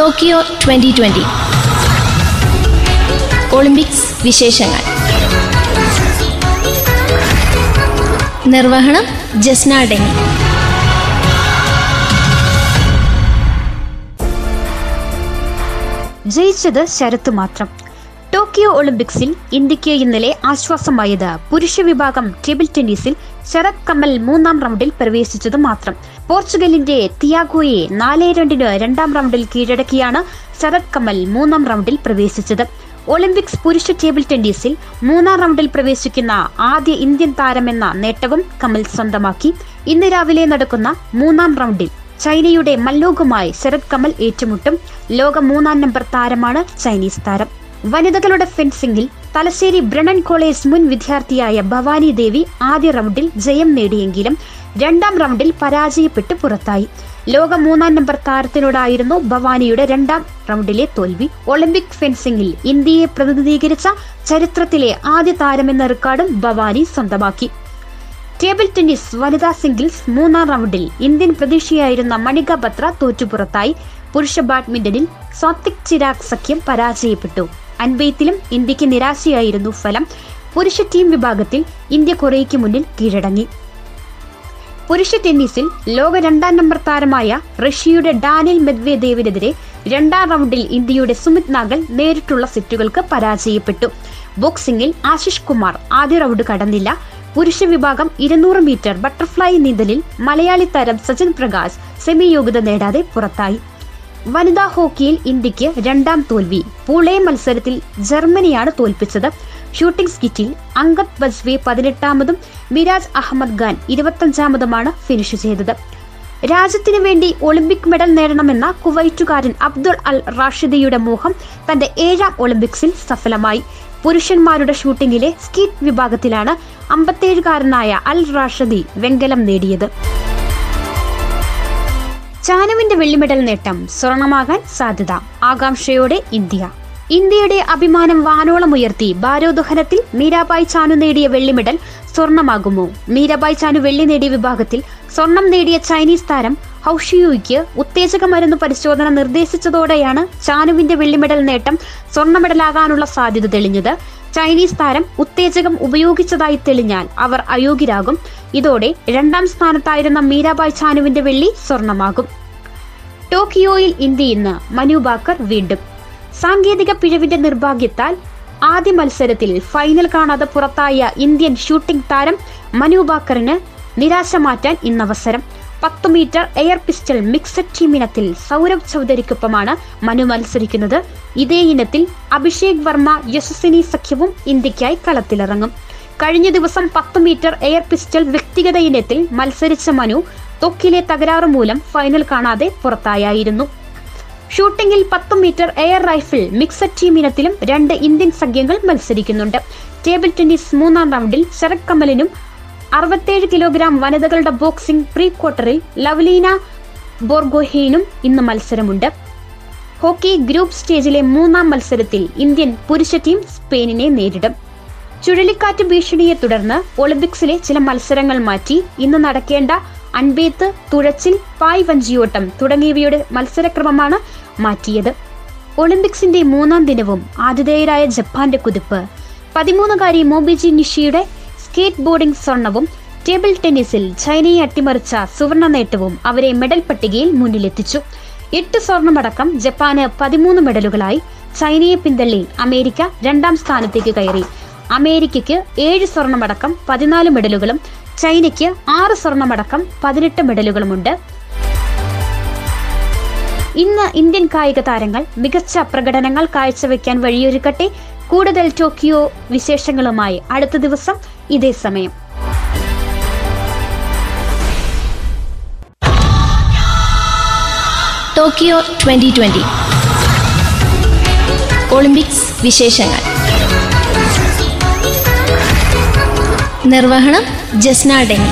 Tokyo twenty twenty. Olympics വിശേഷങ്ങൾ. നിർവഹണം Jasna deny ജയിച്ചത് ശരത്ത് മാത്രം. ടോക്കിയോ ഒളിമ്പിക്സിൽ ഇന്ത്യയ്ക്ക് ഇന്നലെ ആശ്വാസമായത് പുരുഷ വിഭാഗം ടേബിൾ ടെന്നീസിൽ ശരത് കമൽ മൂന്നാം റൗണ്ടിൽ പ്രവേശിച്ചത് മാത്രം. പോർച്ചുഗലിന്റെ തിയാഗോയെ നാല് രണ്ടിന് രണ്ടാം റൗണ്ടിൽ കീഴടക്കിയാണ് ശരത് കമൽ മൂന്നാം റൗണ്ടിൽ പ്രവേശിച്ചത്. ഒളിമ്പിക്സ് പുരുഷ ടേബിൾ ടെന്നീസിൽ മൂന്നാം റൗണ്ടിൽ പ്രവേശിക്കുന്ന ആദ്യ ഇന്ത്യൻ താരമെന്ന നേട്ടവും കമൽ സ്വന്തമാക്കി. ഇന്ന് രാവിലെ നടക്കുന്ന മൂന്നാം റൗണ്ടിൽ ചൈനയുടെ മല്ലോകുമായി ശരത് കമൽ ഏറ്റുമുട്ടും. ലോക മൂന്നാം നമ്പർ താരമാണ് ചൈനീസ് താരം. വനിതകളുടെ ഫെൻസിംഗിൽ തലശ്ശേരി ബ്രണൻ കോളേജ് മുൻ വിദ്യാർത്ഥിയായ ഭവാനി ദേവി ആദ്യ റൗണ്ടിൽ ജയം നേടിയെങ്കിലും രണ്ടാം റൗണ്ടിൽ പരാജയപ്പെട്ട് പുറത്തായി. ലോക മൂന്നാം നമ്പർ താരത്തിനോടായിരുന്നു ഭവാനിയുടെ രണ്ടാം റൗണ്ടിലെ തോൽവി. ഒളിമ്പിക് ഫെൻസിംഗിൽ ഇന്ത്യയെ പ്രതിനിധീകരിച്ച ചരിത്രത്തിലെ ആദ്യ താരമെന്ന റെക്കോർഡും ഭവാനി സ്വന്തമാക്കി. ടേബിൾ ടെന്നീസ് വനിതാ സിംഗിൾസ് മൂന്നാം റൗണ്ടിൽ ഇന്ത്യൻ പ്രതീക്ഷയായിരുന്ന മണിക ബത്ര തോറ്റുപുറത്തായി. പുരുഷ ബാഡ്മിന്റണിൽ സ്വാത്തിക് ചിരാഗ് സഖ്യം പരാജയപ്പെട്ടു. അൻപയത്തിലും ഇന്ത്യയ്ക്ക് നിരാശയായിരുന്നു ഫലം. പുരുഷ ടീം വിഭാഗത്തിൽ ഇന്ത്യ കൊറിയയ്ക്ക് മുന്നിൽ കീഴടങ്ങി. പുരുഷ ടെന്നീസിൽ ലോക രണ്ടാം നമ്പർ താരമായ റഷ്യയുടെ ഡാനിൽ മെദ്വേദേവിനെതിരെ രണ്ടാം റൗണ്ടിൽ ഇന്ത്യയുടെ സുമിത് നാഗൽ നേരിട്ടുള്ള സെറ്റുകൾക്ക് പരാജയപ്പെട്ടു. ബോക്സിംഗിൽ ആശിഷ് കുമാർ ആദ്യ റൗണ്ട് കടന്നില്ല. പുരുഷ വിഭാഗം ഇരുന്നൂറ് മീറ്റർ ബട്ടർഫ്ലൈ നീന്തലിൽ മലയാളി താരം സജിൻ പ്രകാശ് സെമി യോഗ്യത നേടാതെ പുറത്തായി. വനിതാ ഹോക്കിയിൽ ഇന്ത്യയ്ക്ക് രണ്ടാം തോൽവി. പൂളെ മത്സരത്തിൽ ജർമ്മനിയാണ് തോൽപ്പിച്ചത്. ഷൂട്ടിംഗ് സ്കിറ്റിൽ അങ്കദ് ബജ്വെ പതിനെട്ടാമതും മിരാജ് അഹമ്മദ് ഖാൻ ഇരുപത്തഞ്ചാമതുമാണ് ഫിനിഷ് ചെയ്തത്. രാജ്യത്തിനു വേണ്ടി ഒളിമ്പിക് മെഡൽ നേടണമെന്ന കുവൈറ്റുകാരൻ അബ്ദുൾ അൽ റാഷിദിയുടെ മോഹം തന്റെ ഏഴാം ഒളിമ്പിക്സിൽ സഫലമായി. പുരുഷന്മാരുടെ ഷൂട്ടിംഗിലെ സ്കിറ്റ് വിഭാഗത്തിലാണ് അമ്പത്തേഴുകാരനായ അൽ റാഷിദി വെങ്കലം നേടിയത്. ചാനുവിന്റെ വെള്ളിമെഡൽ നേട്ടം സ്വർണമാകാൻ സാധ്യത. ആകാംക്ഷയോടെ ഇന്ത്യ. ഇന്ത്യയുടെ അഭിമാനം വാനോളം ഉയർത്തി ഭാരോദ്വഹനത്തിൽ മീരാബായ് ചാനു നേടിയ വെള്ളിമെഡൽ സ്വർണമാകുമോ? മീരാബായ് ചാനു വെള്ളി നേടിയ വിഭാഗത്തിൽ സ്വർണം നേടിയ ചൈനീസ് താരം ഹൌഷിയുയ്ക്ക് ഉത്തേജക മരുന്ന് പരിശോധന നിർദ്ദേശിച്ചതോടെയാണ് ചാനുവിന്റെ വെള്ളിമെഡൽ നേട്ടം സ്വർണ മെഡലാകാനുള്ള സാധ്യത തെളിഞ്ഞത്. ചൈനീസ് താരം ഉത്തേജകം ഉപയോഗിച്ചതായി തെളിഞ്ഞാൽ അവർ അയോഗ്യരാകും. ഇതോടെ രണ്ടാം സ്ഥാനത്തായിരുന്ന മീരാബായ് ചാനുവിന്റെ വെള്ളി സ്വർണമാകും. ടോക്കിയോയിൽ ഇന്ത്യ ഇന്ന് മനു ബാക്കർ വീണ്ടും. സാങ്കേതിക പിഴവിന്റെ നിർഭാഗ്യത്താൽ ആദ്യ മത്സരത്തിൽ ഫൈനൽ കാണാതെ പുറത്തായ ഇന്ത്യൻ ഷൂട്ടിംഗ് താരം മനു ബാക്കറിന് നിരാശ മാറ്റാൻ ഇന്നവസരം. പത്ത് metre air pistol mixed team ഇനത്തിൽ സൗരഭ് ചൗധരിക്കൊപ്പമാണ് മനു മത്സരിക്കുന്നത്. ഇതേ ഇനത്തിൽ അഭിഷേക് വർമ്മ യശസ്വിനി സഖ്യവും ഇന്ത്യക്കായി കളത്തിലിറങ്ങും. കഴിഞ്ഞ ദിവസം പത്ത് മീറ്റർ എയർ പിസ്റ്റൾ വ്യക്തിഗത ഇനത്തിൽ മത്സരിച്ച മനു തൊക്കിലെ തകരാറ് മൂലം ഫൈനൽ കാണാതെ പുറത്തായിരുന്നു ഷൂട്ടിംഗിൽ പത്ത് metre air rifle mixed team ഇനത്തിലും രണ്ട് ഇന്ത്യൻ സഖ്യങ്ങൾ മത്സരിക്കുന്നുണ്ട്. ടേബിൾ ടെന്നീസ് മൂന്നാം റൗണ്ടിൽ ശരത് കമലിനും അറുപത്തേഴ് കിലോഗ്രാം വനിതകളുടെ ബോക്സിംഗ് പ്രീ ക്വാർട്ടറിൽ ലവ്ലീന ബോർഗോഹെയിനും ഇന്ന് മത്സരമുണ്ട്. ഹോക്കി ഗ്രൂപ്പ് സ്റ്റേജിലെ മൂന്നാം മത്സരത്തിൽ ഇന്ത്യൻ പുരുഷ ടീം സ്പെയിനിനെ നേരിടും. ചുഴലിക്കാറ്റ് ഭീഷണിയെ തുടർന്ന് ഒളിമ്പിക്സിലെ ചില മത്സരങ്ങൾ മാറ്റി ഇന്ന് നടക്കേണ്ട അൻപേത്ത് തുഴച്ചിൽ പായ് വഞ്ചിയോട്ടം തുടങ്ങിയവയുടെ മത്സരക്രമമാണ് മാറ്റിയത്. ഒളിമ്പിക്സിന്റെ മൂന്നാം ദിനവും ആതിഥേയരായ ജപ്പാന്റെ കുതിപ്പ്. പതിമൂന്നുകാരി മോബിജി നിഷിയുടെ സ്കേറ്റ് ബോർഡിംഗ് സ്വർണവും ടേബിൾ ടെന്നീസിൽ ചൈനയെ അട്ടിമറിച്ച സുവർണ നേട്ടവും അവരെ മെഡൽ പട്ടികയിൽ മുന്നിലെത്തിച്ചു. എട്ട് സ്വർണമടക്കം ജപ്പാന് പതിമൂന്ന് മെഡലുകളായി ചൈനയെ പിന്തള്ളി അമേരിക്ക രണ്ടാം സ്ഥാനത്തേക്ക് കയറി. അമേരിക്കയ്ക്ക് ഏഴ് സ്വർണമടക്കം പതിനാല് മെഡലുകളും ചൈനയ്ക്ക് ആറ് സ്വർണമടക്കം പതിനെട്ട് മെഡലുകളുമുണ്ട്. ഇന്ന് ഇന്ത്യൻ കായിക താരങ്ങൾ മികച്ച പ്രകടനങ്ങൾ കാഴ്ചവെക്കാൻ വഴിയൊരുക്കട്ടെ. കൂടുതൽ ടോക്കിയോ വിശേഷങ്ങളുമായി അടുത്ത ദിവസം ഇതേ സമയം. Tokyo twenty twenty. ഒളിമ്പിക്സ് വിശേഷങ്ങൾ. നിർവഹണം ജസ്നാ ഡെനി.